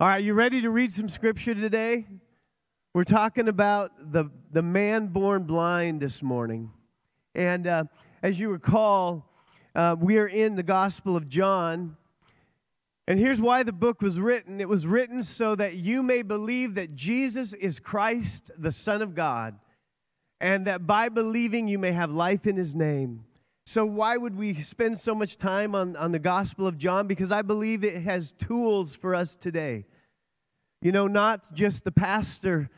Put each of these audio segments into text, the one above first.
All right, you ready to read some scripture today? We're talking about the, the man born blind this morning. And uh, as you recall, uh, we are in the Gospel of John. And here's why the book was written it was written so that you may believe that Jesus is Christ, the Son of God, and that by believing you may have life in his name. So, why would we spend so much time on, on the Gospel of John? Because I believe it has tools for us today. You know, not just the pastor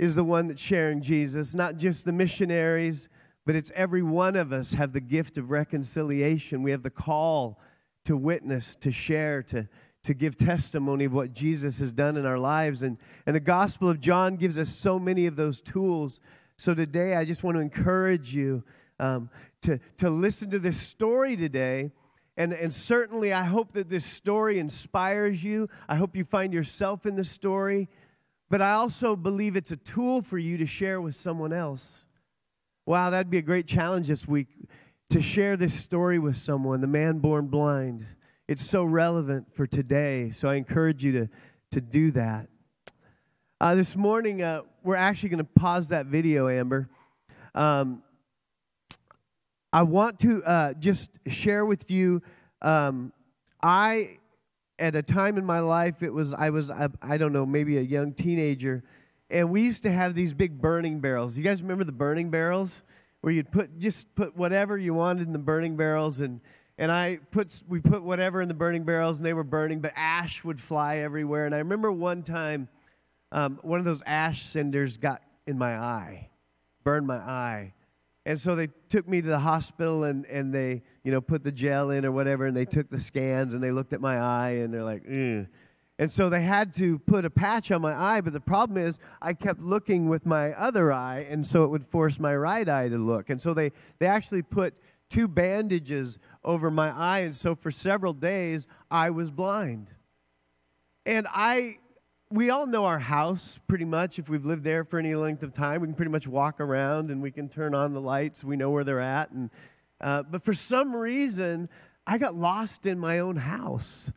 is the one that's sharing Jesus, not just the missionaries, but it's every one of us have the gift of reconciliation. We have the call to witness, to share, to, to give testimony of what Jesus has done in our lives. And, and the Gospel of John gives us so many of those tools. So today, I just want to encourage you um, to, to listen to this story today. And, and certainly, I hope that this story inspires you. I hope you find yourself in the story. But I also believe it's a tool for you to share with someone else. Wow, that'd be a great challenge this week to share this story with someone, the man born blind. It's so relevant for today. So I encourage you to, to do that. Uh, this morning, uh, we're actually going to pause that video, Amber. Um, I want to uh, just share with you. Um, I, at a time in my life, it was I was I, I, don't know maybe a young teenager, and we used to have these big burning barrels. You guys remember the burning barrels where you'd put just put whatever you wanted in the burning barrels, and and I put we put whatever in the burning barrels, and they were burning, but ash would fly everywhere. And I remember one time, um, one of those ash cinders got in my eye, burned my eye and so they took me to the hospital and, and they, you know, put the gel in or whatever, and they took the scans and they looked at my eye and they're like, Ugh. And so they had to put a patch on my eye, but the problem is I kept looking with my other eye, and so it would force my right eye to look. And so they, they actually put two bandages over my eye, and so for several days I was blind. And I we all know our house pretty much. If we've lived there for any length of time, we can pretty much walk around and we can turn on the lights. We know where they're at. And, uh, but for some reason, I got lost in my own house.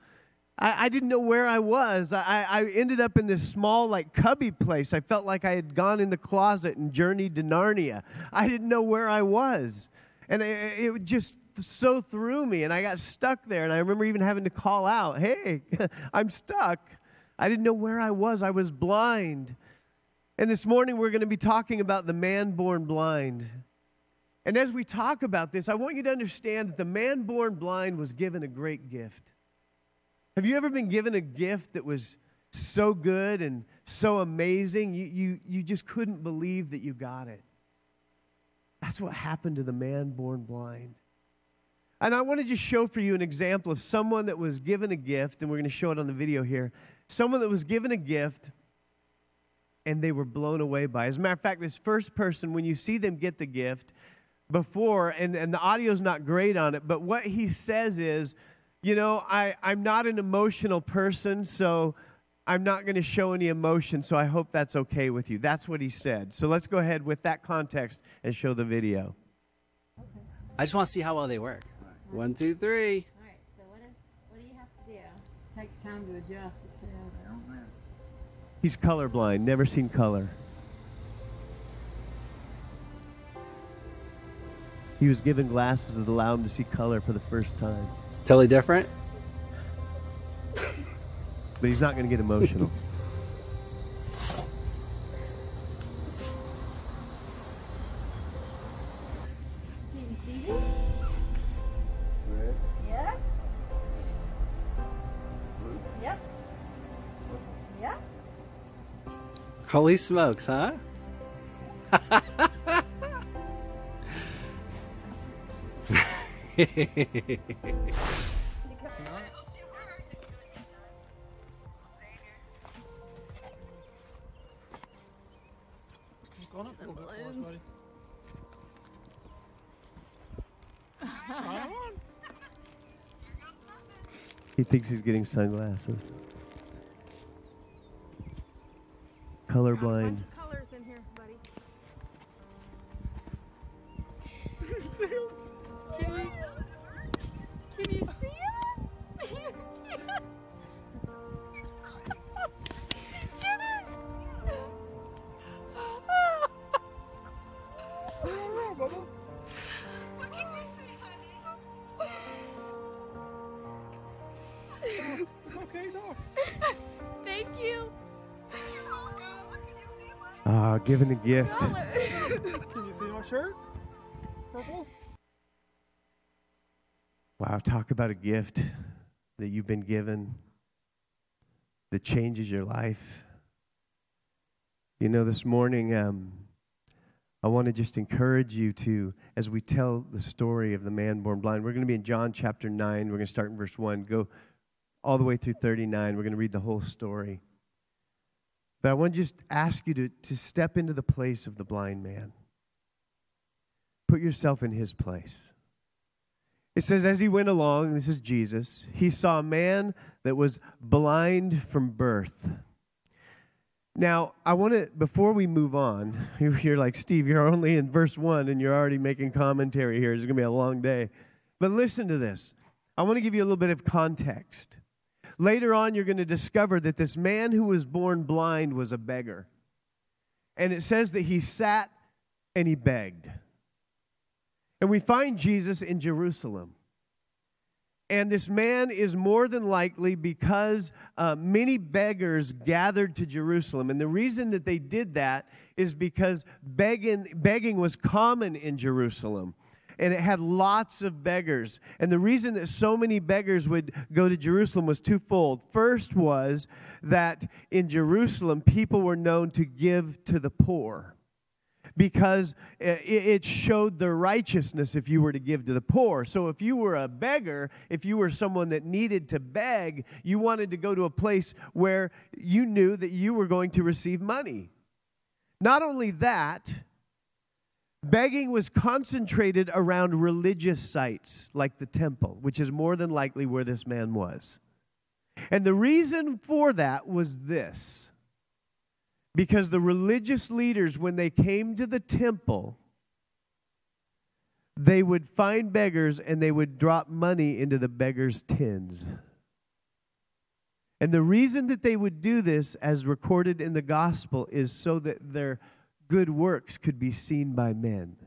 I, I didn't know where I was. I, I ended up in this small, like, cubby place. I felt like I had gone in the closet and journeyed to Narnia. I didn't know where I was. And it, it just so threw me, and I got stuck there. And I remember even having to call out, Hey, I'm stuck. I didn't know where I was. I was blind. And this morning we're going to be talking about the man born blind. And as we talk about this, I want you to understand that the man born blind was given a great gift. Have you ever been given a gift that was so good and so amazing, you, you, you just couldn't believe that you got it? That's what happened to the man born blind. And I want to just show for you an example of someone that was given a gift, and we're going to show it on the video here. Someone that was given a gift and they were blown away by it. As a matter of fact, this first person, when you see them get the gift before, and, and the audio's not great on it, but what he says is, you know, I, I'm not an emotional person, so I'm not going to show any emotion, so I hope that's okay with you. That's what he said. So let's go ahead with that context and show the video. I just want to see how well they work. One, two, three. All right, so what, is, what do you have to do? It takes time to adjust, it says. He's colorblind, never seen color. He was given glasses that allow him to see color for the first time. It's totally different. But he's not going to get emotional. Holy smokes, huh? he thinks he's getting sunglasses. Colorblind. Giving a gift. Can you see my shirt? Purple? Wow, talk about a gift that you've been given that changes your life. You know, this morning, um, I want to just encourage you to, as we tell the story of the man born blind, we're going to be in John chapter 9. We're going to start in verse 1, go all the way through 39. We're going to read the whole story. But I want to just ask you to, to step into the place of the blind man. Put yourself in his place. It says, as he went along, this is Jesus, he saw a man that was blind from birth. Now, I want to, before we move on, you're like, Steve, you're only in verse one and you're already making commentary here. It's going to be a long day. But listen to this. I want to give you a little bit of context. Later on, you're going to discover that this man who was born blind was a beggar. And it says that he sat and he begged. And we find Jesus in Jerusalem. And this man is more than likely because uh, many beggars gathered to Jerusalem. And the reason that they did that is because begging, begging was common in Jerusalem. And it had lots of beggars. And the reason that so many beggars would go to Jerusalem was twofold. First was that in Jerusalem, people were known to give to the poor because uh, it showed their righteousness if you were to give to the poor. So if you were a beggar, if you were someone that needed to beg, you wanted to go to a place where you knew that you were going to receive money. Not only that, begging was concentrated around religious sites like the temple, which is more than likely where this man was. And the reason for that was this because the religious leaders, when they came to the temple, they would find beggars and they would drop money into the beggars' tins. And the reason that they would do this, as recorded in the gospel, is so that their good works could be seen by men.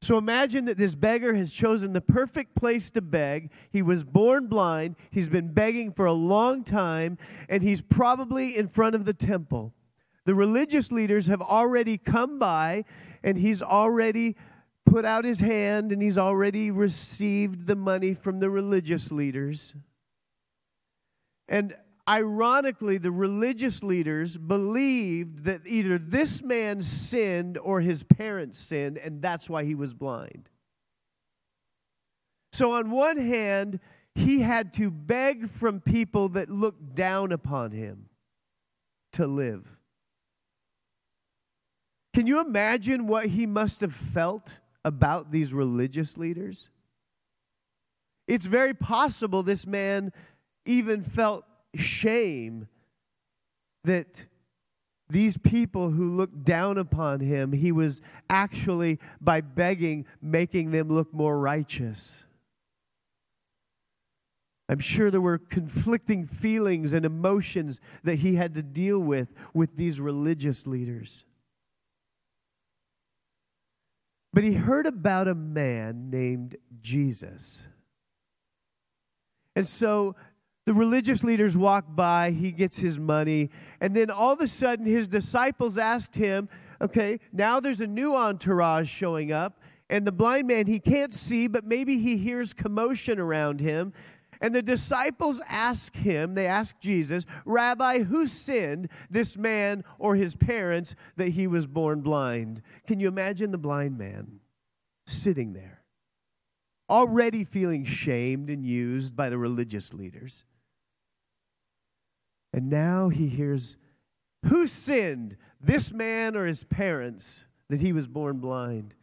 So imagine that this beggar has chosen the perfect place to beg. He was born blind, he's been begging for a long time, and he's probably in front of the temple. The religious leaders have already come by, and he's already put out his hand and he's already received the money from the religious leaders. And Ironically, the religious leaders believed that either this man sinned or his parents sinned, and that's why he was blind. So, on one hand, he had to beg from people that looked down upon him to live. Can you imagine what he must have felt about these religious leaders? It's very possible this man even felt shame that these people who looked down upon him, he was actually, by begging, making them look more righteous. I'm sure there were conflicting feelings and emotions that he had to deal with with these religious leaders. But he heard about a man named Jesus. And so the religious leaders walk by, he gets his money, and then all of a sudden his disciples asked him, okay, now there's a new entourage showing up, and the blind man, he can't see, but maybe he hears commotion around him. And the disciples ask him, they ask Jesus, Rabbi, who sinned, this man or his parents, that he was born blind? Can you imagine the blind man sitting there, already feeling shamed and used by the religious leaders? And now he hears who sinned, this man or his parents, that he was born blind?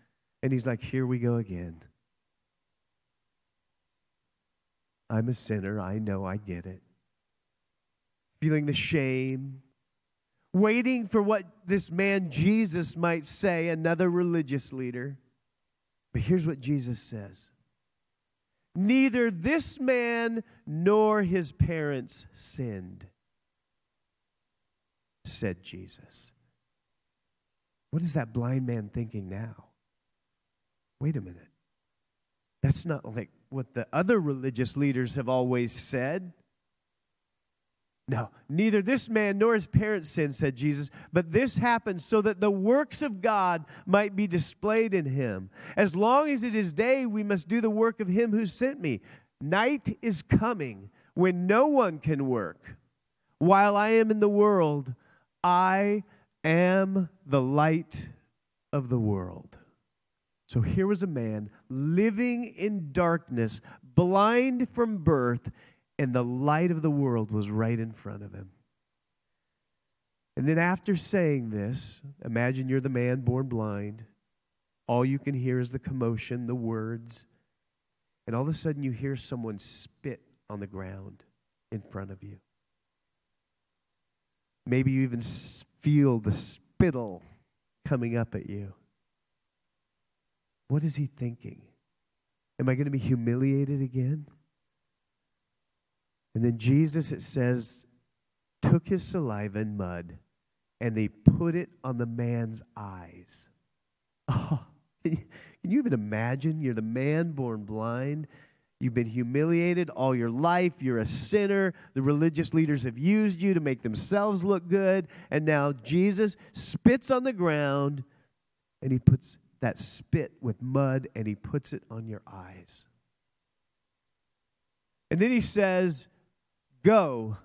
And he's like, Here we go again. I'm a sinner. I know. I get it. Feeling the shame, waiting for what this man Jesus might say, another religious leader. But here's what Jesus says Neither this man nor his parents sinned said Jesus. What is that blind man thinking now? Wait a minute. That's not like what the other religious leaders have always said. No, neither this man nor his parents sinned, said Jesus, but this happened so that the works of God might be displayed in him. As long as it is day, we must do the work of him who sent me. Night is coming when no one can work. While I am in the world, I am the light of the world. So here was a man living in darkness, blind from birth and the light of the world was right in front of him. And then, after saying this, imagine you're the man born blind. All you can hear is the commotion, the words. And all of a sudden, you hear someone spit on the ground in front of you. Maybe you even feel the spittle coming up at you. What is he thinking? Am I going to be humiliated again? And then Jesus, it says, took his saliva and mud and they put it on the man's eyes. Oh, can you, can you even imagine? You're the man born blind. You've been humiliated all your life. You're a sinner. The religious leaders have used you to make themselves look good. And now Jesus spits on the ground and he puts that spit with mud and he puts it on your eyes. And then he says, Go,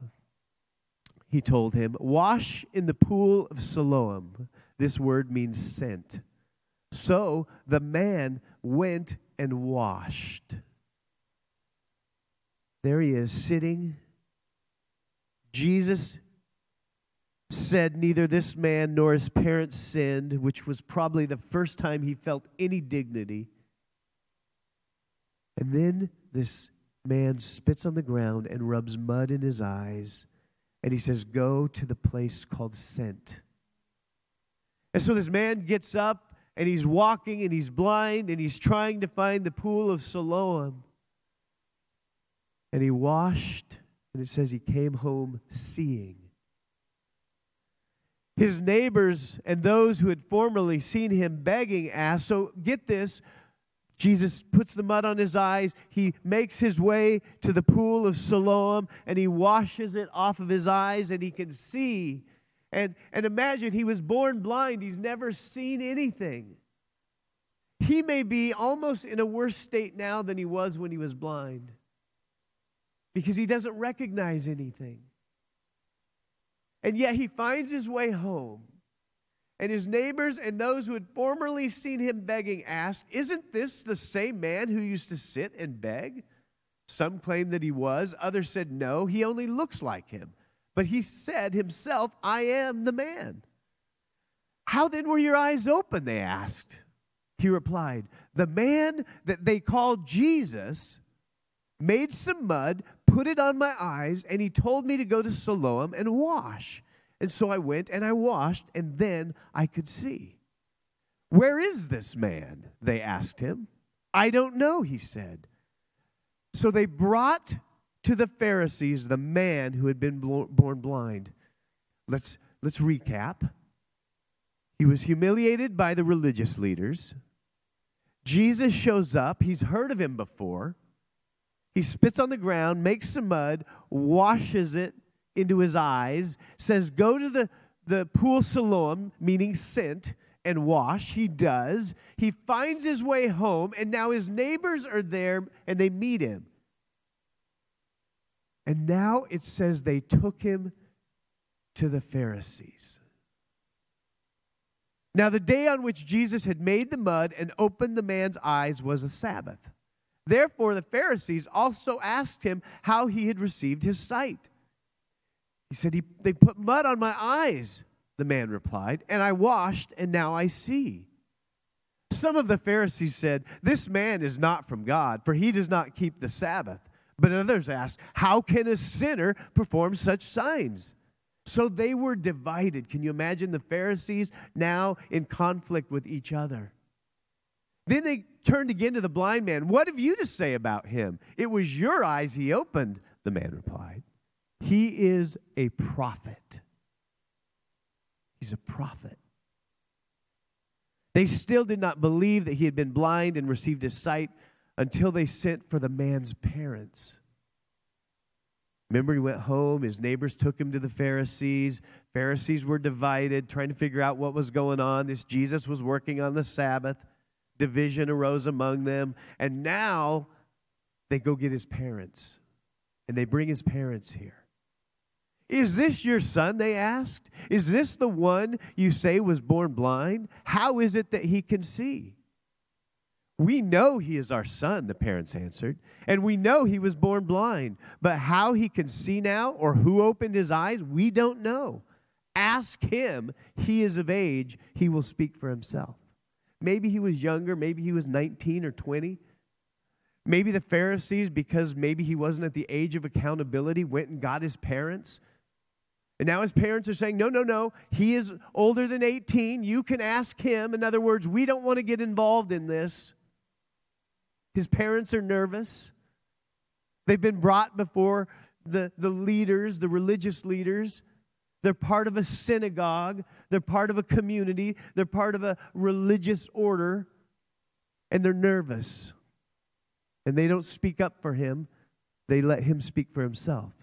he told him, wash in the pool of Siloam. This word means sent. So the man went and washed. There he is sitting. Jesus said neither this man nor his parents sinned, which was probably the first time he felt any dignity. And then this man spits on the ground and rubs mud in his eyes. And he says, Go to the place called Sent. And so this man gets up and he's walking and he's blind and he's trying to find the pool of Siloam. And he washed, and it says he came home seeing. His neighbors and those who had formerly seen him begging asked, So get this, Jesus puts the mud on his eyes. He makes his way to the pool of Siloam and he washes it off of his eyes and he can see. And, and imagine he was born blind, he's never seen anything. He may be almost in a worse state now than he was when he was blind because he doesn't recognize anything. And yet he finds his way home. And his neighbors and those who had formerly seen him begging asked, Isn't this the same man who used to sit and beg? Some claimed that he was, others said, No, he only looks like him. But he said himself, I am the man. How then were your eyes open? They asked. He replied, The man that they called Jesus made some mud, put it on my eyes, and he told me to go to Siloam and wash. And so I went and I washed, and then I could see. Where is this man? They asked him. I don't know, he said. So they brought to the Pharisees the man who had been born blind. Let's, let's recap. He was humiliated by the religious leaders. Jesus shows up. He's heard of him before. He spits on the ground, makes some mud, washes it, into his eyes, says, Go to the, the pool Siloam, meaning sent, and wash. He does. He finds his way home, and now his neighbors are there and they meet him. And now it says they took him to the Pharisees. Now, the day on which Jesus had made the mud and opened the man's eyes was a Sabbath. Therefore, the Pharisees also asked him how he had received his sight. He said, he, They put mud on my eyes, the man replied, and I washed, and now I see. Some of the Pharisees said, This man is not from God, for he does not keep the Sabbath. But others asked, How can a sinner perform such signs? So they were divided. Can you imagine the Pharisees now in conflict with each other? Then they turned again to the blind man. What have you to say about him? It was your eyes he opened, the man replied. He is a prophet. He's a prophet. They still did not believe that he had been blind and received his sight until they sent for the man's parents. Remember, he went home. His neighbors took him to the Pharisees. Pharisees were divided, trying to figure out what was going on. This Jesus was working on the Sabbath. Division arose among them. And now they go get his parents, and they bring his parents here. Is this your son? They asked. Is this the one you say was born blind? How is it that he can see? We know he is our son, the parents answered, and we know he was born blind. But how he can see now or who opened his eyes, we don't know. Ask him. He is of age, he will speak for himself. Maybe he was younger, maybe he was 19 or 20. Maybe the Pharisees, because maybe he wasn't at the age of accountability, went and got his parents. And now his parents are saying, no, no, no, he is older than 18. You can ask him. In other words, we don't want to get involved in this. His parents are nervous. They've been brought before the, the leaders, the religious leaders. They're part of a synagogue, they're part of a community, they're part of a religious order, and they're nervous. And they don't speak up for him, they let him speak for himself.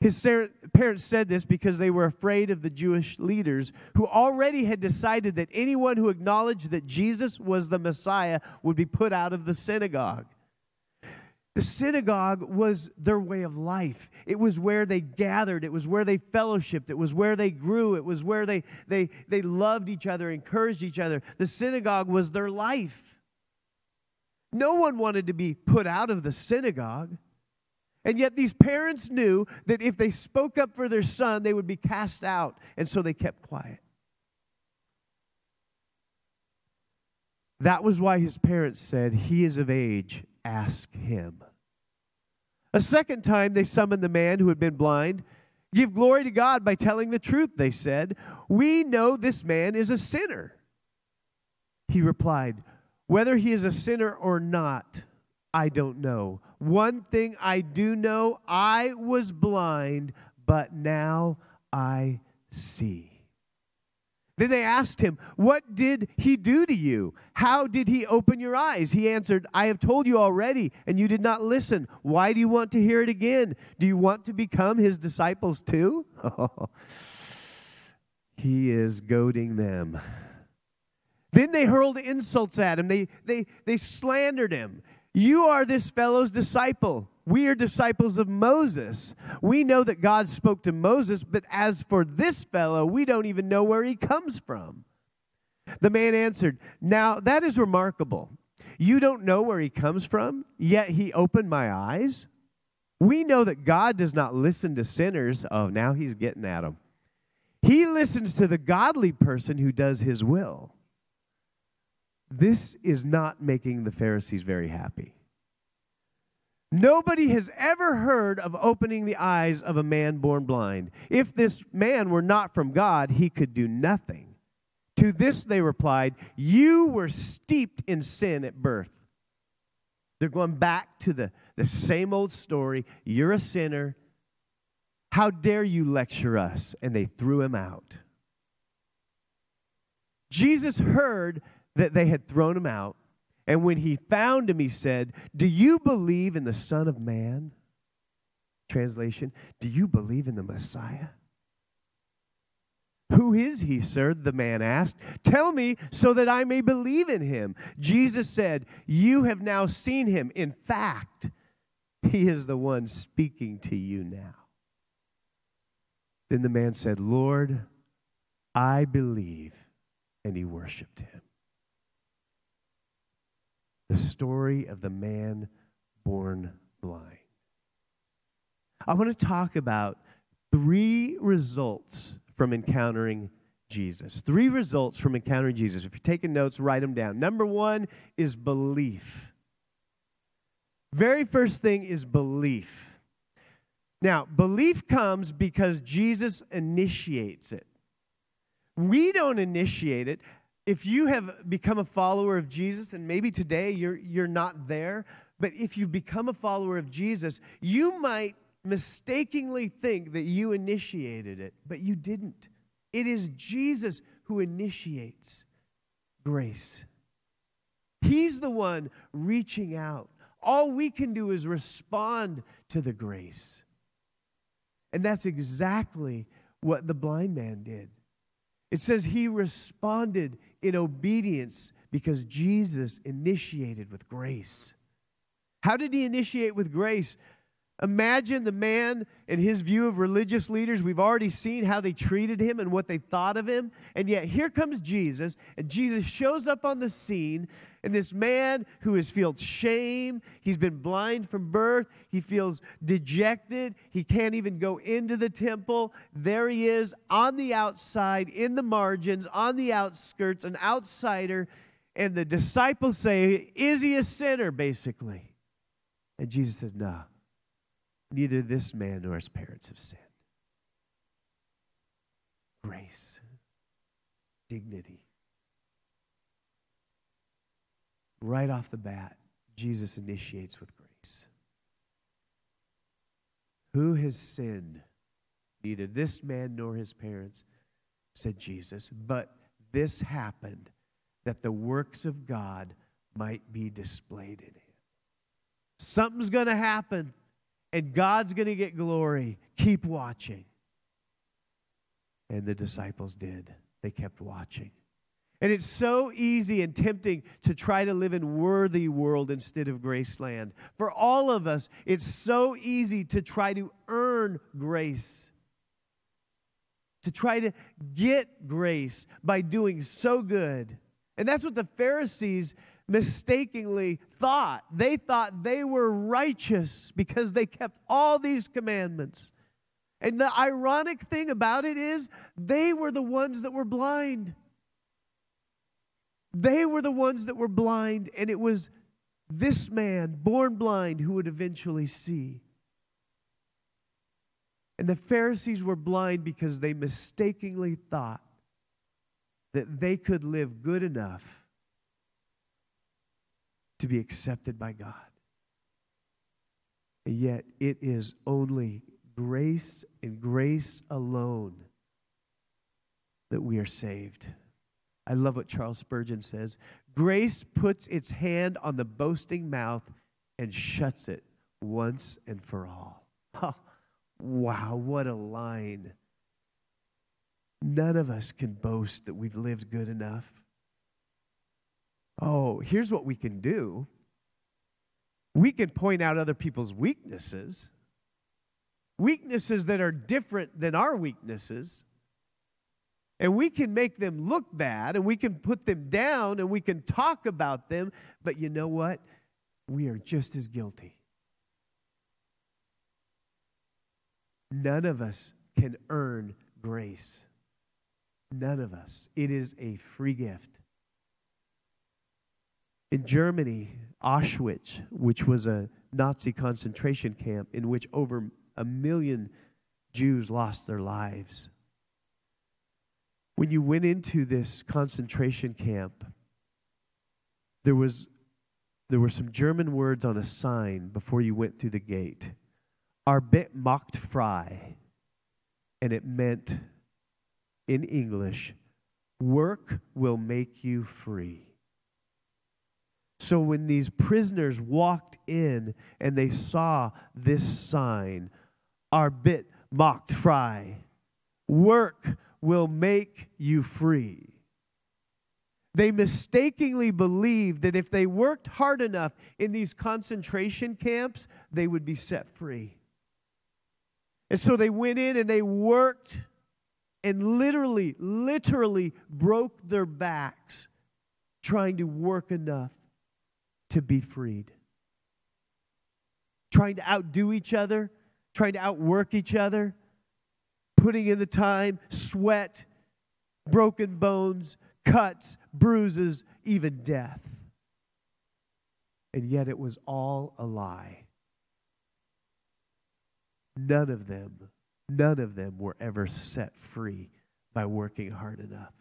His parents said this because they were afraid of the Jewish leaders who already had decided that anyone who acknowledged that Jesus was the Messiah would be put out of the synagogue. The synagogue was their way of life. It was where they gathered. It was where they fellowshipped. It was where they grew. It was where they, they, they loved each other, encouraged each other. The synagogue was their life. No one wanted to be put out of the synagogue. And yet, these parents knew that if they spoke up for their son, they would be cast out. And so they kept quiet. That was why his parents said, He is of age, ask him. A second time, they summoned the man who had been blind. Give glory to God by telling the truth, they said. We know this man is a sinner. He replied, Whether he is a sinner or not, I don't know. One thing I do know I was blind, but now I see. Then they asked him, What did he do to you? How did he open your eyes? He answered, I have told you already, and you did not listen. Why do you want to hear it again? Do you want to become his disciples too? he is goading them. Then they hurled insults at him, they, they, they slandered him. You are this fellow's disciple. We are disciples of Moses. We know that God spoke to Moses, but as for this fellow, we don't even know where he comes from. The man answered, Now that is remarkable. You don't know where he comes from, yet he opened my eyes. We know that God does not listen to sinners. Oh, now he's getting at them. He listens to the godly person who does his will. This is not making the Pharisees very happy. Nobody has ever heard of opening the eyes of a man born blind. If this man were not from God, he could do nothing. To this they replied, You were steeped in sin at birth. They're going back to the, the same old story. You're a sinner. How dare you lecture us? And they threw him out. Jesus heard that they had thrown him out. And when he found him, he said, Do you believe in the Son of Man? Translation, do you believe in the Messiah? Who is he, sir? The man asked. Tell me so that I may believe in him. Jesus said, You have now seen him. In fact, he is the one speaking to you now. Then the man said, Lord, I believe. And he worshiped him the story of the man born blind. I want to talk about three results from encountering Jesus. Three results from encountering Jesus. If you're taking notes, write them down. Number one is belief. Very first thing is belief. Now, belief comes because Jesus initiates it. We don't initiate it if you have become a follower of Jesus, and maybe today you're, you're not there, but if you've become a follower of Jesus, you might mistakenly think that you initiated it, but you didn't. It is Jesus who initiates grace. He's the one reaching out. All we can do is respond to the grace. And that's exactly what the blind man did. It says he responded in obedience because Jesus initiated with grace. How did he initiate with grace? Imagine the man and his view of religious leaders. We've already seen how they treated him and what they thought of him. And yet here comes Jesus, and Jesus shows up on the scene. And this man who has felt shame, he's been blind from birth, he feels dejected, he can't even go into the temple. There he is on the outside, in the margins, on the outskirts, an outsider. And the disciples say, Is he a sinner, basically? And Jesus says, No neither this man nor his parents have sinned. Grace, dignity. Right off the bat, Jesus initiates with grace. Who has sinned? Neither this man nor his parents, said Jesus, but this happened that the works of God might be displayed in him. Something's going to happen and God's going to get glory. Keep watching. And the disciples did. They kept watching. And it's so easy and tempting to try to live in worthy world instead of graceland. For all of us, it's so easy to try to earn grace. To try to get grace by doing so good. And that's what the Pharisees mistakenly thought. They thought they were righteous because they kept all these commandments. And the ironic thing about it is, they were the ones that were blind. They were the ones that were blind, and it was this man, born blind, who would eventually see. And the Pharisees were blind because they mistakenly thought that they could live good enough to be accepted by God. And yet, it is only grace and grace alone that we are saved. I love what Charles Spurgeon says Grace puts its hand on the boasting mouth and shuts it once and for all. Wow, what a line. None of us can boast that we've lived good enough. Oh, here's what we can do we can point out other people's weaknesses, weaknesses that are different than our weaknesses. And we can make them look bad and we can put them down and we can talk about them, but you know what? We are just as guilty. None of us can earn grace. None of us. It is a free gift. In Germany, Auschwitz, which was a Nazi concentration camp in which over a million Jews lost their lives. When you went into this concentration camp, there was there were some German words on a sign before you went through the gate. Arbeit macht frei. And it meant in English, work will make you free. So when these prisoners walked in and they saw this sign, Arbeit macht frei, work will make you free. They mistakenly believed that if they worked hard enough in these concentration camps, they would be set free. And so they went in and they worked and literally, literally broke their backs trying to work enough to be freed. Trying to outdo each other, trying to outwork each other, putting in the time, sweat, broken bones, cuts, bruises, even death. And yet it was all a lie. None of them, none of them were ever set free by working hard enough.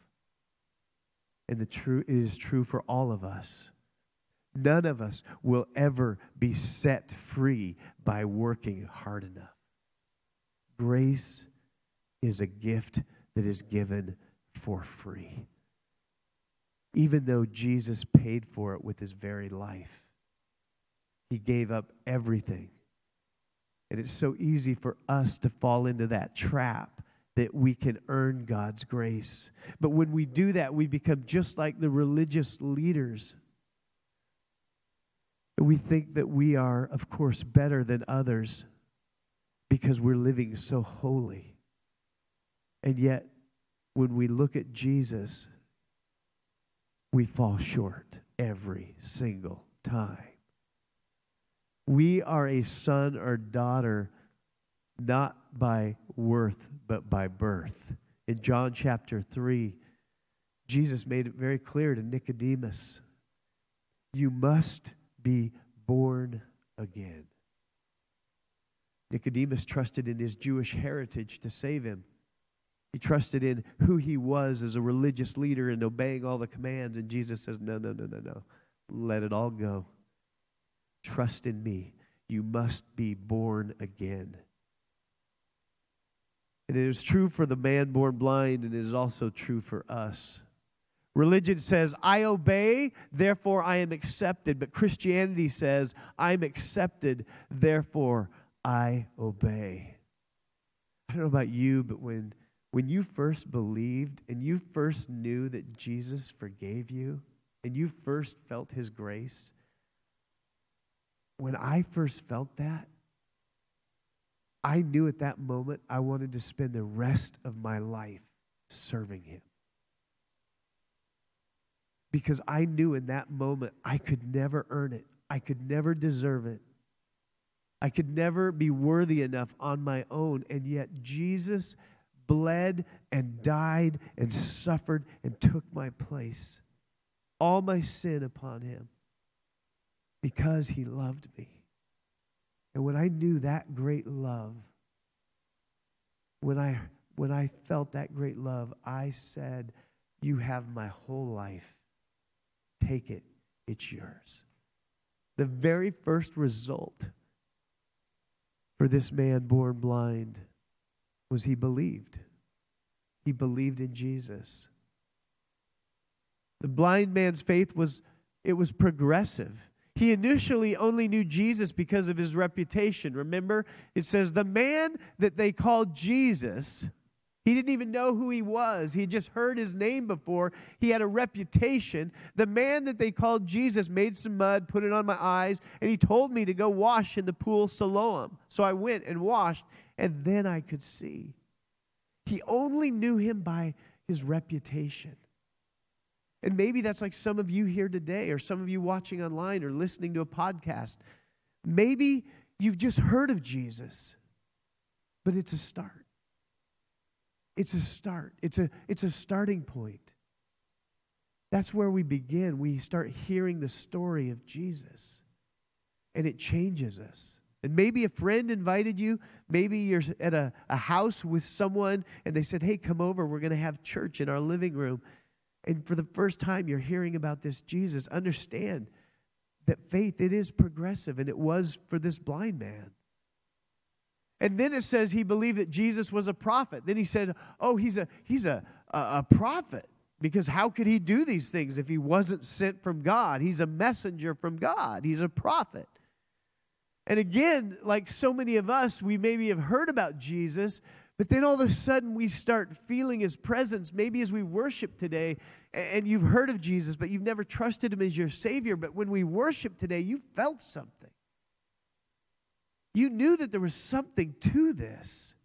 And the true it is true for all of us. None of us will ever be set free by working hard enough. Grace is a gift that is given for free. Even though Jesus paid for it with his very life, he gave up everything And it's so easy for us to fall into that trap that we can earn God's grace. But when we do that, we become just like the religious leaders. And we think that we are, of course, better than others because we're living so holy. And yet, when we look at Jesus, we fall short every single time. We are a son or daughter not by worth, but by birth. In John chapter 3, Jesus made it very clear to Nicodemus you must be born again. Nicodemus trusted in his Jewish heritage to save him. He trusted in who he was as a religious leader and obeying all the commands. And Jesus says, No, no, no, no, no. Let it all go. Trust in me. You must be born again. And it is true for the man born blind, and it is also true for us. Religion says, I obey, therefore I am accepted. But Christianity says, I'm accepted, therefore I obey. I don't know about you, but when, when you first believed and you first knew that Jesus forgave you and you first felt his grace, when I first felt that, I knew at that moment I wanted to spend the rest of my life serving him because I knew in that moment I could never earn it, I could never deserve it. I could never be worthy enough on my own. And yet Jesus bled and died and suffered and took my place, all my sin upon him, because he loved me. And when I knew that great love, when I, when I felt that great love, I said, You have my whole life. Take it, it's yours. The very first result for this man born blind was he believed. He believed in Jesus. The blind man's faith was it was progressive. He initially only knew Jesus because of his reputation. Remember, it says the man that they called Jesus he didn't even know who he was. He just heard his name before. He had a reputation. The man that they called Jesus made some mud, put it on my eyes, and he told me to go wash in the pool Siloam. So I went and washed, and then I could see. He only knew him by his reputation. And maybe that's like some of you here today, or some of you watching online or listening to a podcast. Maybe you've just heard of Jesus, but it's a start. It's a start. It's a, it's a starting point. That's where we begin. We start hearing the story of Jesus, and it changes us. And maybe a friend invited you. Maybe you're at a, a house with someone and they said, Hey, come over. We're going to have church in our living room. And for the first time, you're hearing about this Jesus. Understand that faith, it is progressive, and it was for this blind man. And then it says he believed that Jesus was a prophet. Then he said, "Oh, he's a he's a a, a prophet because how could he do these things if he wasn't sent from God? He's a messenger from God. He's a prophet." And again, like so many of us, we maybe have heard about Jesus, but then all of a sudden we start feeling his presence, maybe as we worship today, and you've heard of Jesus, but you've never trusted him as your Savior. But when we worship today, you felt something. You knew that there was something to this.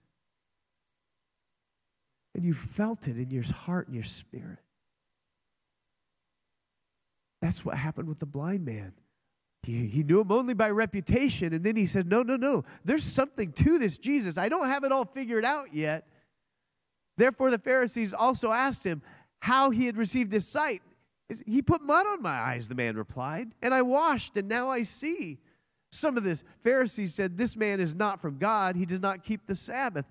And you felt it in your heart and your spirit. That's what happened with the blind man. He, he knew him only by reputation, and then he said, No, no, no, there's something to this Jesus. I don't have it all figured out yet. Therefore, the Pharisees also asked him how he had received his sight. He put mud on my eyes, the man replied, and I washed, and now I see. Some of the Pharisees said, This man is not from God. He does not keep the Sabbath.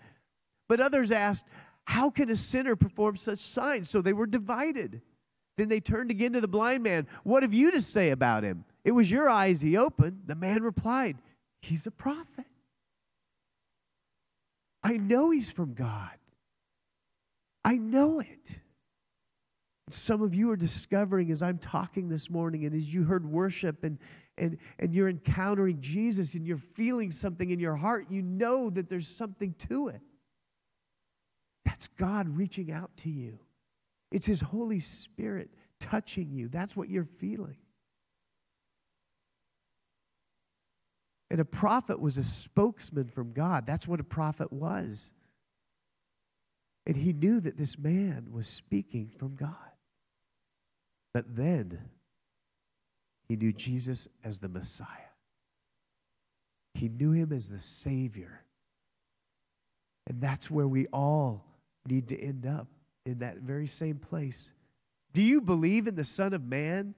But others asked, How can a sinner perform such signs? So they were divided. Then they turned again to the blind man. What have you to say about him? It was your eyes he opened. The man replied, He's a prophet. I know he's from God. I know it. Some of you are discovering as I'm talking this morning and as you heard worship and, and, and you're encountering Jesus and you're feeling something in your heart, you know that there's something to it. That's God reaching out to you. It's His Holy Spirit touching you. That's what you're feeling. And a prophet was a spokesman from God. That's what a prophet was. And he knew that this man was speaking from God. But then he knew Jesus as the Messiah, he knew him as the Savior. And that's where we all need to end up in that very same place. Do you believe in the Son of Man?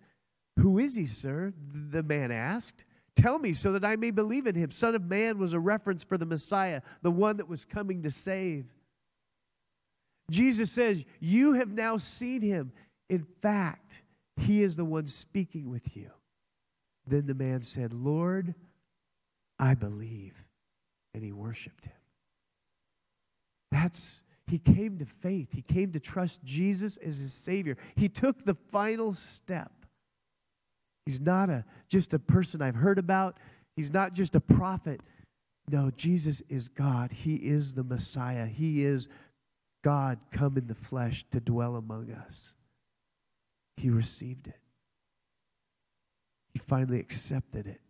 Who is he, sir? The man asked. Tell me so that I may believe in him. Son of Man was a reference for the Messiah, the one that was coming to save. Jesus says, You have now seen him. In fact, he is the one speaking with you. Then the man said, Lord, I believe. And he worshiped him. That's, he came to faith. He came to trust Jesus as his Savior. He took the final step. He's not a, just a person I've heard about, he's not just a prophet. No, Jesus is God. He is the Messiah. He is God come in the flesh to dwell among us. He received it. He finally accepted it.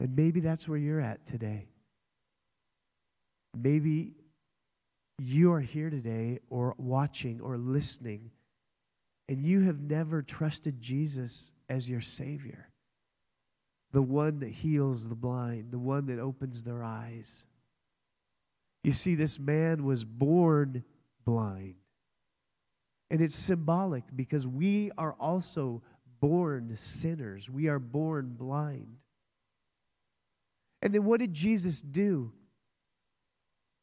And maybe that's where you're at today. Maybe you are here today or watching or listening, and you have never trusted Jesus as your Savior, the one that heals the blind, the one that opens their eyes. You see, this man was born blind. And it's symbolic because we are also born sinners. We are born blind. And then what did Jesus do?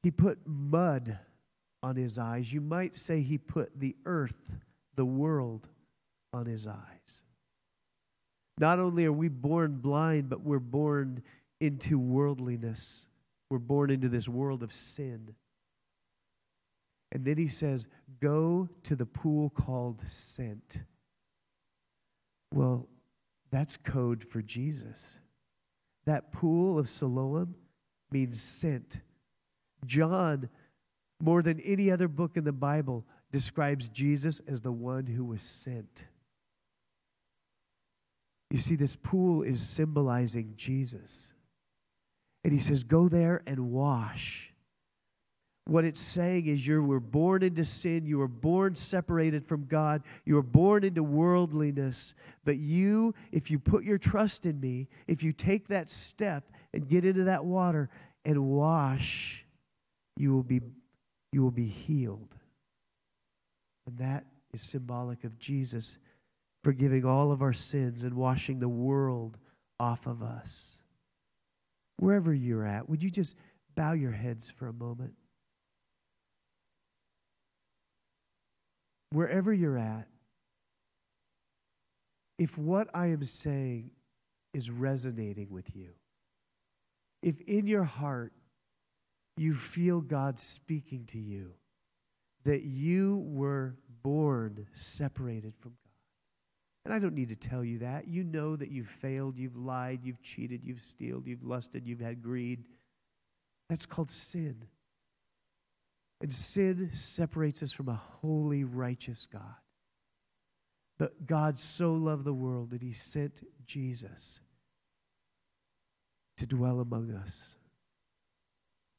He put mud on his eyes. You might say he put the earth, the world, on his eyes. Not only are we born blind, but we're born into worldliness. We're born into this world of sin. And then he says, Go to the pool called Sent. Well, that's code for Jesus. That pool of Siloam means sent. John, more than any other book in the Bible, describes Jesus as the one who was sent. You see, this pool is symbolizing Jesus. And he says, Go there and wash. What it's saying is you were born into sin, you were born separated from God, you were born into worldliness. But you, if you put your trust in me, if you take that step and get into that water and wash, you will be, you will be healed. And that is symbolic of Jesus forgiving all of our sins and washing the world off of us. Wherever you're at, would you just bow your heads for a moment? Wherever you're at, if what I am saying is resonating with you, if in your heart you feel God speaking to you, that you were born separated from God. And I don't need to tell you that. You know that you've failed, you've lied, you've cheated, you've stealed, you've lusted, you've had greed. That's called sin. And sin separates us from a holy, righteous God. But God so loved the world that he sent Jesus to dwell among us,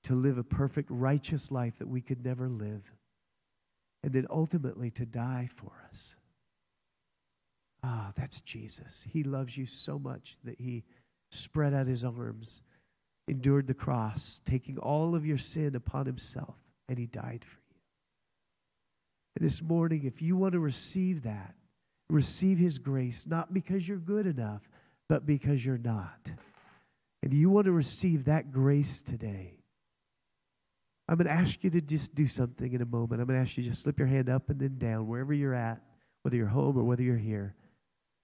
to live a perfect, righteous life that we could never live, and then ultimately to die for us. Ah, that's Jesus. He loves you so much that he spread out his arms, endured the cross, taking all of your sin upon himself, and he died for you. And this morning, if you want to receive that, receive his grace, not because you're good enough, but because you're not. And you want to receive that grace today. I'm going to ask you to just do something in a moment. I'm going to ask you to just slip your hand up and then down, wherever you're at, whether you're home or whether you're here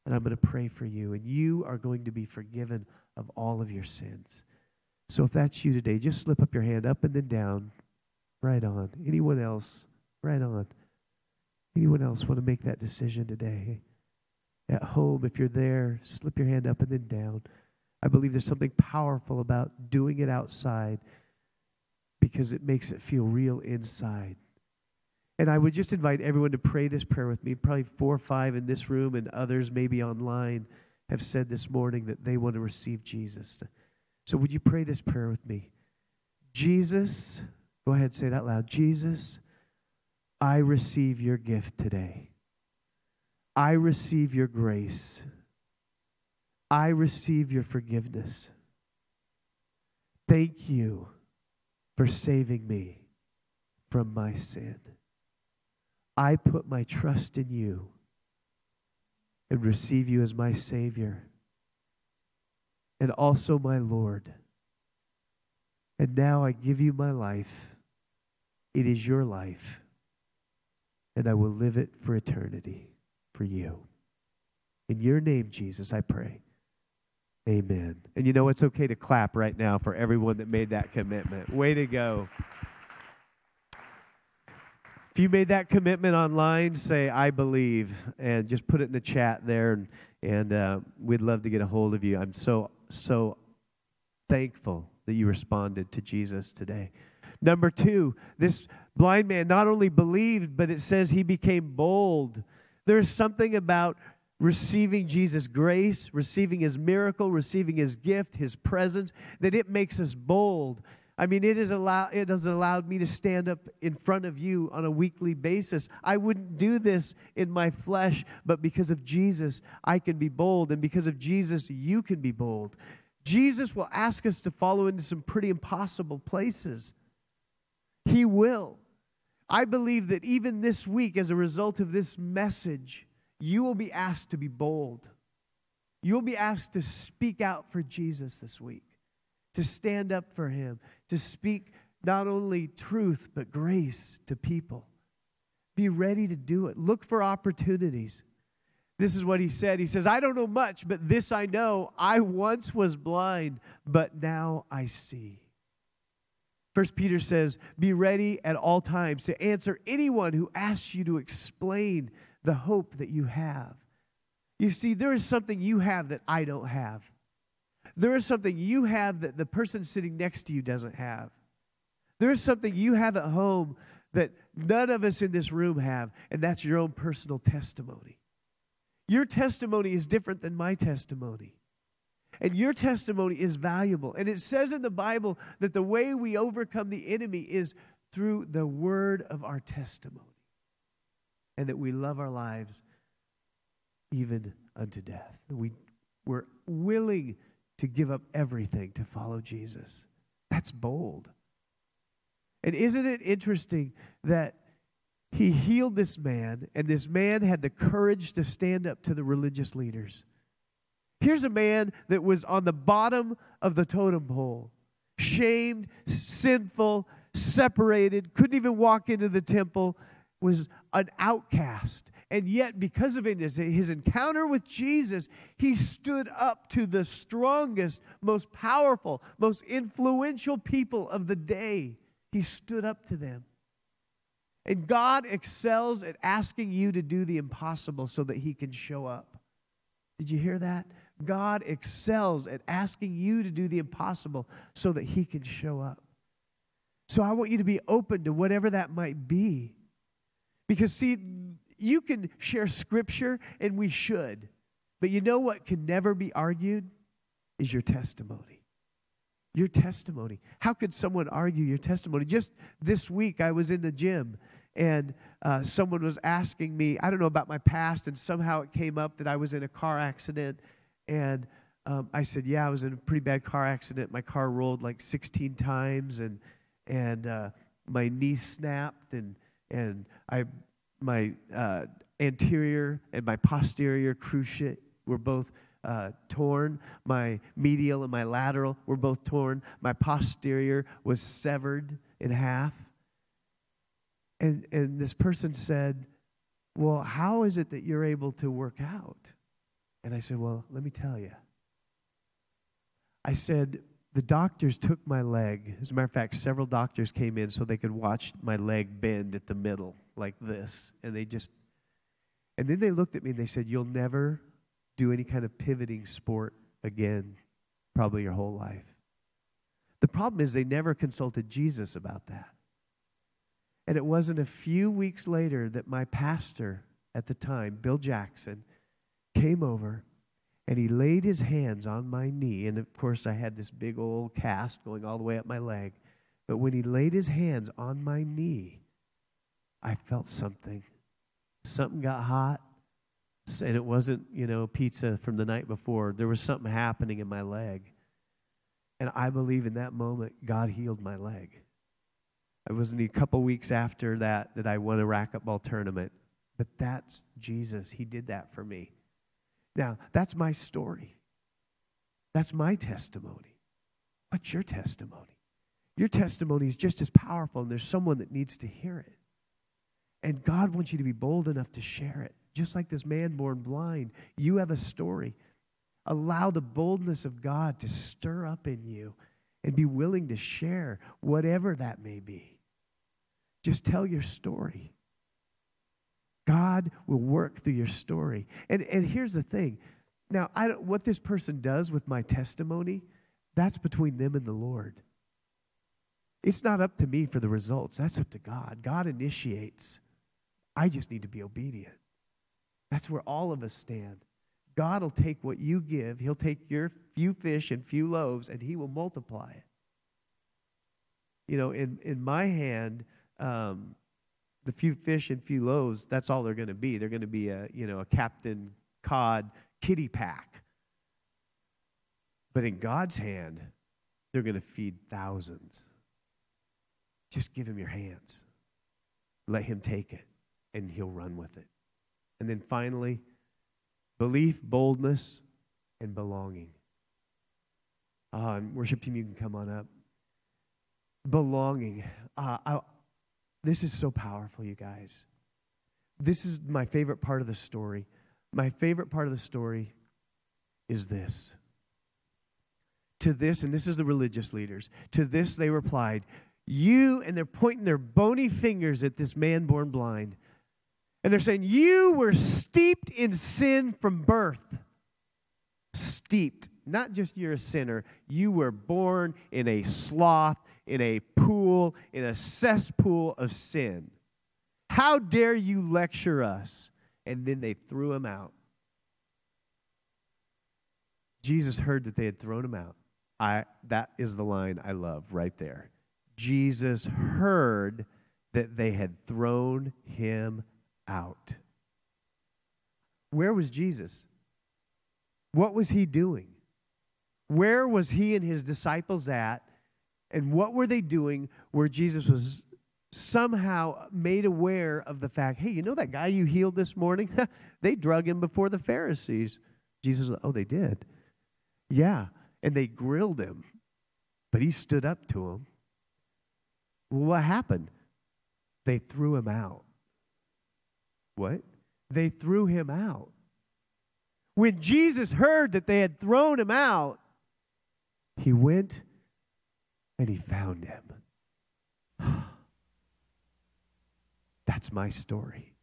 and I'm going to pray for you, and you are going to be forgiven of all of your sins. So if that's you today, just slip up your hand up and then down. Right on. Anyone else? Right on. Anyone else want to make that decision today? at home, if you're there, slip your hand up and then down. I believe there's something powerful about doing it outside because it makes it feel real inside. And I would just invite everyone to pray this prayer with me. Probably four or five in this room, and others maybe online have said this morning that they want to receive Jesus. So, would you pray this prayer with me? Jesus, go ahead, say it out loud. Jesus, I receive your gift today. I receive your grace. I receive your forgiveness. Thank you for saving me from my sin. I put my trust in you and receive you as my Savior and also my Lord. And now I give you my life. It is your life, and I will live it for eternity for you. In your name, Jesus, I pray. Amen. And you know, it's okay to clap right now for everyone that made that commitment. Way to go. If you made that commitment online, say, I believe, and just put it in the chat there, and, and uh, we'd love to get a hold of you. I'm so, so thankful that you responded to Jesus today. Number two, this blind man not only believed, but it says he became bold. There's something about receiving Jesus' grace, receiving his miracle, receiving his gift, his presence, that it makes us bold. I mean, it, is allow, it has allowed me to stand up in front of you on a weekly basis. I wouldn't do this in my flesh, but because of Jesus, I can be bold. And because of Jesus, you can be bold. Jesus will ask us to follow into some pretty impossible places. He will. I believe that even this week, as a result of this message, you will be asked to be bold. You'll be asked to speak out for Jesus this week, to stand up for him, to speak not only truth, but grace to people. Be ready to do it. Look for opportunities. This is what he said. He says, I don't know much, but this I know. I once was blind, but now I see. First Peter says, Be ready at all times to answer anyone who asks you to explain the hope that you have. You see, there is something you have that I don't have. There is something you have that the person sitting next to you doesn't have. There is something you have at home that none of us in this room have, and that's your own personal testimony. Your testimony is different than my testimony. And your testimony is valuable. And it says in the Bible that the way we overcome the enemy is through the word of our testimony. And that we love our lives even unto death. We, we're willing to give up everything to follow Jesus. That's bold. And isn't it interesting that he healed this man, and this man had the courage to stand up to the religious leaders? Here's a man that was on the bottom of the totem pole, shamed, sinful, separated, couldn't even walk into the temple, was an outcast. And yet, because of his, encounter with Jesus, he stood up to the strongest, most powerful, most influential people of the day. He stood up to them. And God excels at asking you to do the impossible so that he can show up. Did you hear that? God excels at asking you to do the impossible so that he can show up. So I want you to be open to whatever that might be. Because, see, you can share scripture, and we should. But you know what can never be argued? Is your testimony. Your testimony. How could someone argue your testimony? Just this week, I was in the gym, and uh, someone was asking me, I don't know about my past, and somehow it came up that I was in a car accident. And um, I said, Yeah, I was in a pretty bad car accident. My car rolled like 16 times, and, and uh, my knee snapped, and and I my uh, anterior and my posterior cruciate were both uh, torn. My medial and my lateral were both torn. My posterior was severed in half. And, and this person said, Well, how is it that you're able to work out? And I said, Well, let me tell you. I said, the doctors took my leg. As a matter of fact, several doctors came in so they could watch my leg bend at the middle like this. And they just, and then they looked at me and they said, You'll never do any kind of pivoting sport again, probably your whole life. The problem is they never consulted Jesus about that. And it wasn't a few weeks later that my pastor at the time, Bill Jackson, came over and he laid his hands on my knee. And of course, I had this big old cast going all the way up my leg. But when he laid his hands on my knee, I felt something. Something got hot. And it wasn't, you know, pizza from the night before. There was something happening in my leg. And I believe in that moment, God healed my leg. It wasn't a couple weeks after that that I won a racquetball tournament. But that's Jesus. He did that for me. Now, that's my story. That's my testimony. What's your testimony? Your testimony is just as powerful, and there's someone that needs to hear it. And God wants you to be bold enough to share it. Just like this man born blind, you have a story. Allow the boldness of God to stir up in you and be willing to share whatever that may be. Just tell your story. God will work through your story. And, and here's the thing now, I don't, what this person does with my testimony, that's between them and the Lord. It's not up to me for the results, that's up to God. God initiates. I just need to be obedient. That's where all of us stand. God will take what you give, He'll take your few fish and few loaves, and He will multiply it. You know, in, in my hand, um, the few fish and few loaves, that's all they're going to be. They're going to be a, you know, a Captain Cod kitty pack. But in God's hand, they're going to feed thousands. Just give him your hands. Let him take it, and he'll run with it. And then finally, belief, boldness, and belonging. Uh, worship team, you can come on up. Belonging. Uh, I, this is so powerful, you guys. This is my favorite part of the story. My favorite part of the story is this. To this, and this is the religious leaders, to this they replied, You, and they're pointing their bony fingers at this man born blind. And they're saying, You were steeped in sin from birth. Steeped. Not just you're a sinner, you were born in a sloth, in a pool, in a cesspool of sin. How dare you lecture us? And then they threw him out. Jesus heard that they had thrown him out. I, that is the line I love right there. Jesus heard that they had thrown him out. Where was Jesus? What was he doing? Where was he and his disciples at? And what were they doing where Jesus was somehow made aware of the fact, hey, you know that guy you healed this morning? they drug him before the Pharisees. Jesus, oh, they did. Yeah. And they grilled him, but he stood up to them. Well, what happened? They threw him out. What? They threw him out. When Jesus heard that they had thrown him out, he went and he found him. That's my story.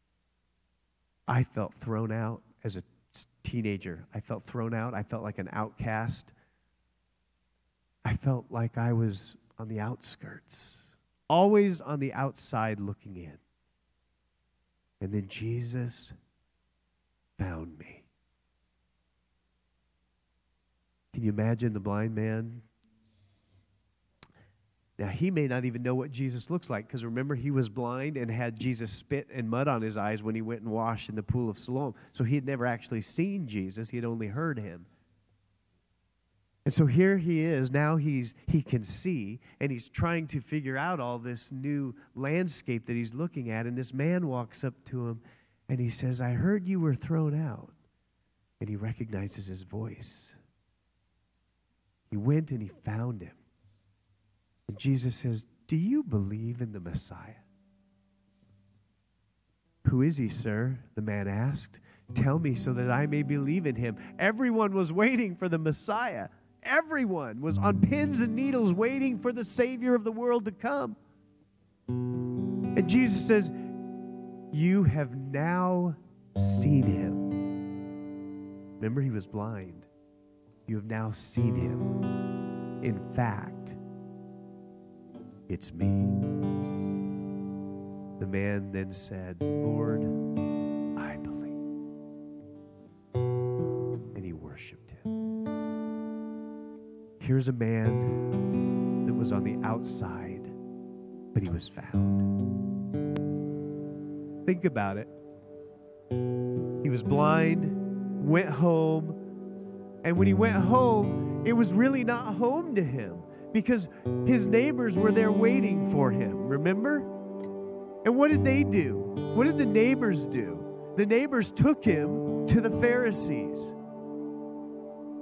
I felt thrown out as a teenager. I felt thrown out. I felt like an outcast. I felt like I was on the outskirts, always on the outside looking in. And then Jesus found me. Can you imagine the blind man now, he may not even know what Jesus looks like because remember, he was blind and had Jesus spit and mud on his eyes when he went and washed in the pool of Siloam. So he had never actually seen Jesus, he had only heard him. And so here he is. Now he's he can see and he's trying to figure out all this new landscape that he's looking at. And this man walks up to him and he says, I heard you were thrown out. And he recognizes his voice. He went and he found him. And Jesus says, Do you believe in the Messiah? Who is he, sir? The man asked. Tell me so that I may believe in him. Everyone was waiting for the Messiah. Everyone was on pins and needles waiting for the Savior of the world to come. And Jesus says, You have now seen him. Remember, he was blind. You have now seen him. In fact, it's me. The man then said, Lord, I believe. And he worshiped him. Here's a man that was on the outside, but he was found. Think about it. He was blind, went home, and when he went home, it was really not home to him because his neighbors were there waiting for him, remember? And what did they do? What did the neighbors do? The neighbors took him to the Pharisees.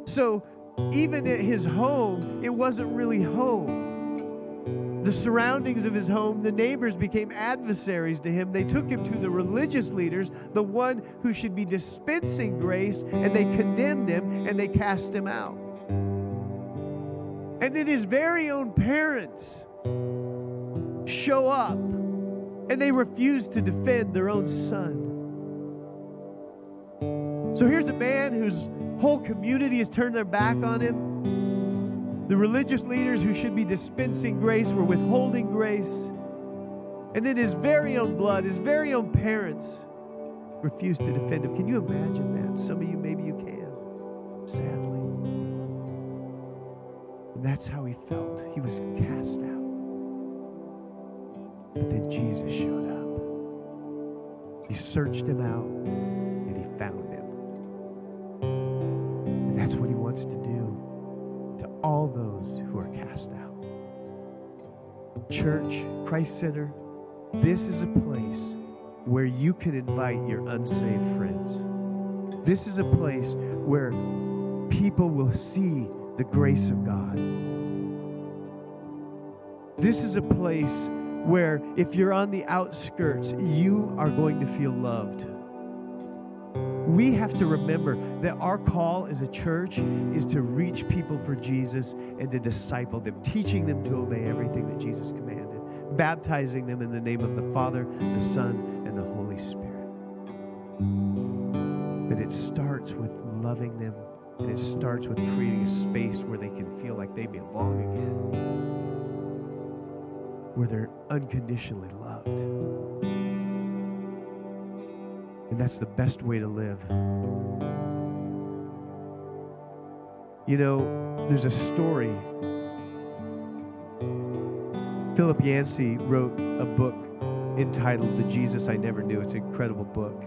So even at his home, it wasn't really home. The surroundings of his home, the neighbors became adversaries to him. They took him to the religious leaders, the one who should be dispensing grace, and they condemned him and they cast him out. And then his very own parents show up and they refuse to defend their own son. So here's a man whose whole community has turned their back on him. The religious leaders who should be dispensing grace were withholding grace. And then his very own blood, his very own parents refused to defend him. Can you imagine that? Some of you, maybe you can, sadly. That's how he felt. He was cast out. But then Jesus showed up. He searched him out and he found him. And that's what he wants to do to all those who are cast out. Church, Christ Center, this is a place where you can invite your unsaved friends. This is a place where people will see the grace of God. This is a place where if you're on the outskirts, you are going to feel loved. We have to remember that our call as a church is to reach people for Jesus and to disciple them, teaching them to obey everything that Jesus commanded, baptizing them in the name of the Father, the Son, and the Holy Spirit. But it starts with loving them, and it starts with creating a space where they can feel like they belong again where they're unconditionally loved. And that's the best way to live. You know, there's a story. Philip Yancey wrote a book entitled The Jesus I Never Knew. It's an incredible book.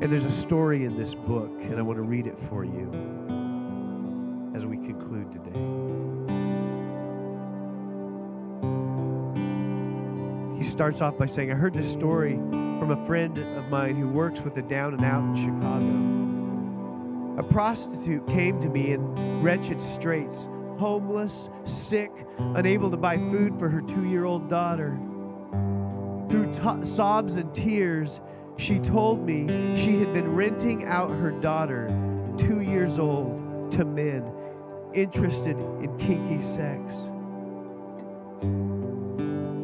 And there's a story in this book, and I want to read it for you as we conclude today. he starts off by saying, I heard this story from a friend of mine who works with the down and out in Chicago. A prostitute came to me in wretched straits, homeless, sick, unable to buy food for her two year old daughter. Through to- sobs and tears, she told me she had been renting out her daughter, two years old, to men interested in kinky sex.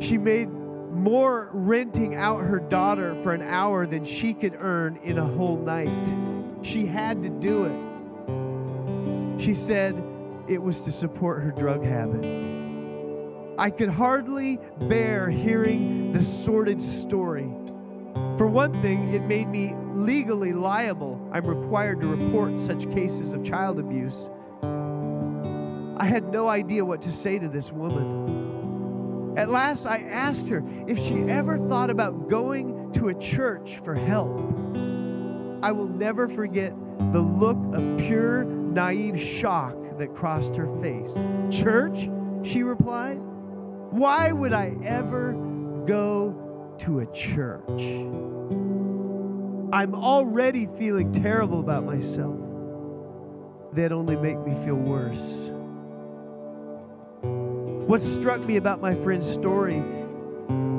She made more renting out her daughter for an hour than she could earn in a whole night. She had to do it. She said it was to support her drug habit. I could hardly bear hearing the sordid story. For one thing, it made me legally liable. I'm required to report such cases of child abuse. I had no idea what to say to this woman. At last, I asked her if she ever thought about going to a church for help. I will never forget the look of pure, naive shock that crossed her face. Church? She replied. Why would I ever go to a church? I'm already feeling terrible about myself. That only make me feel worse. What struck me about my friend's story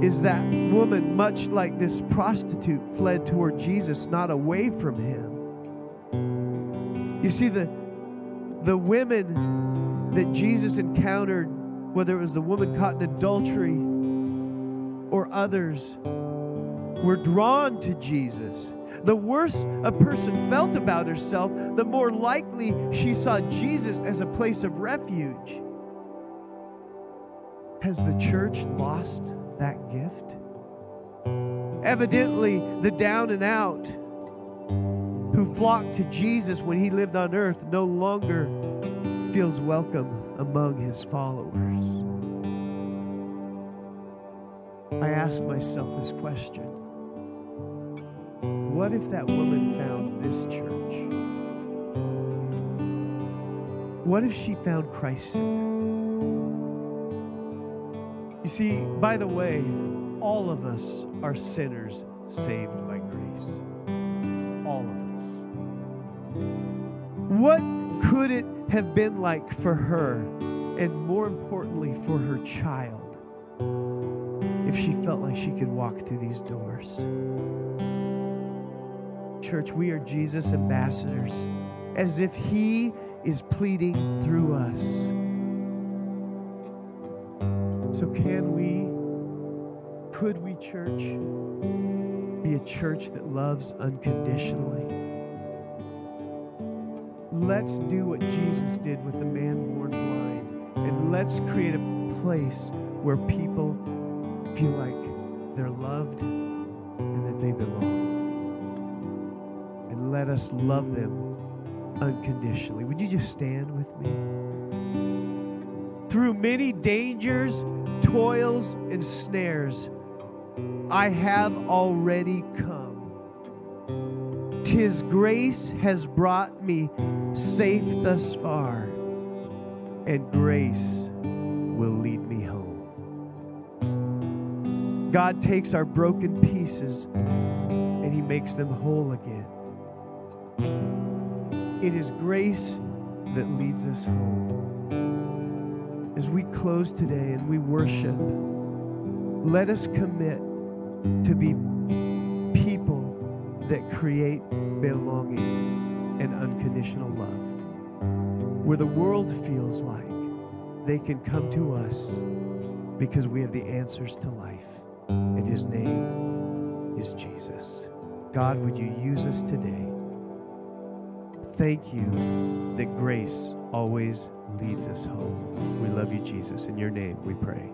is that woman, much like this prostitute, fled toward Jesus, not away from him. You see, the, the women that Jesus encountered, whether it was the woman caught in adultery or others, were drawn to Jesus. The worse a person felt about herself, the more likely she saw Jesus as a place of refuge. Has the church lost that gift? Evidently, the down and out who flocked to Jesus when he lived on earth no longer feels welcome among his followers. I ask myself this question What if that woman found this church? What if she found Christ Center? You see, by the way, all of us are sinners saved by grace. All of us. What could it have been like for her, and more importantly, for her child, if she felt like she could walk through these doors? Church, we are Jesus' ambassadors, as if He is pleading through us. So, can we, could we, church, be a church that loves unconditionally? Let's do what Jesus did with the man born blind, and let's create a place where people feel like they're loved and that they belong. And let us love them unconditionally. Would you just stand with me? Through many dangers, toils, and snares, I have already come. Tis grace has brought me safe thus far, and grace will lead me home. God takes our broken pieces and He makes them whole again. It is grace that leads us home. As we close today and we worship, let us commit to be people that create belonging and unconditional love. Where the world feels like they can come to us because we have the answers to life, and His name is Jesus. God, would you use us today? Thank you that grace always leads us home. We love you, Jesus. In your name we pray.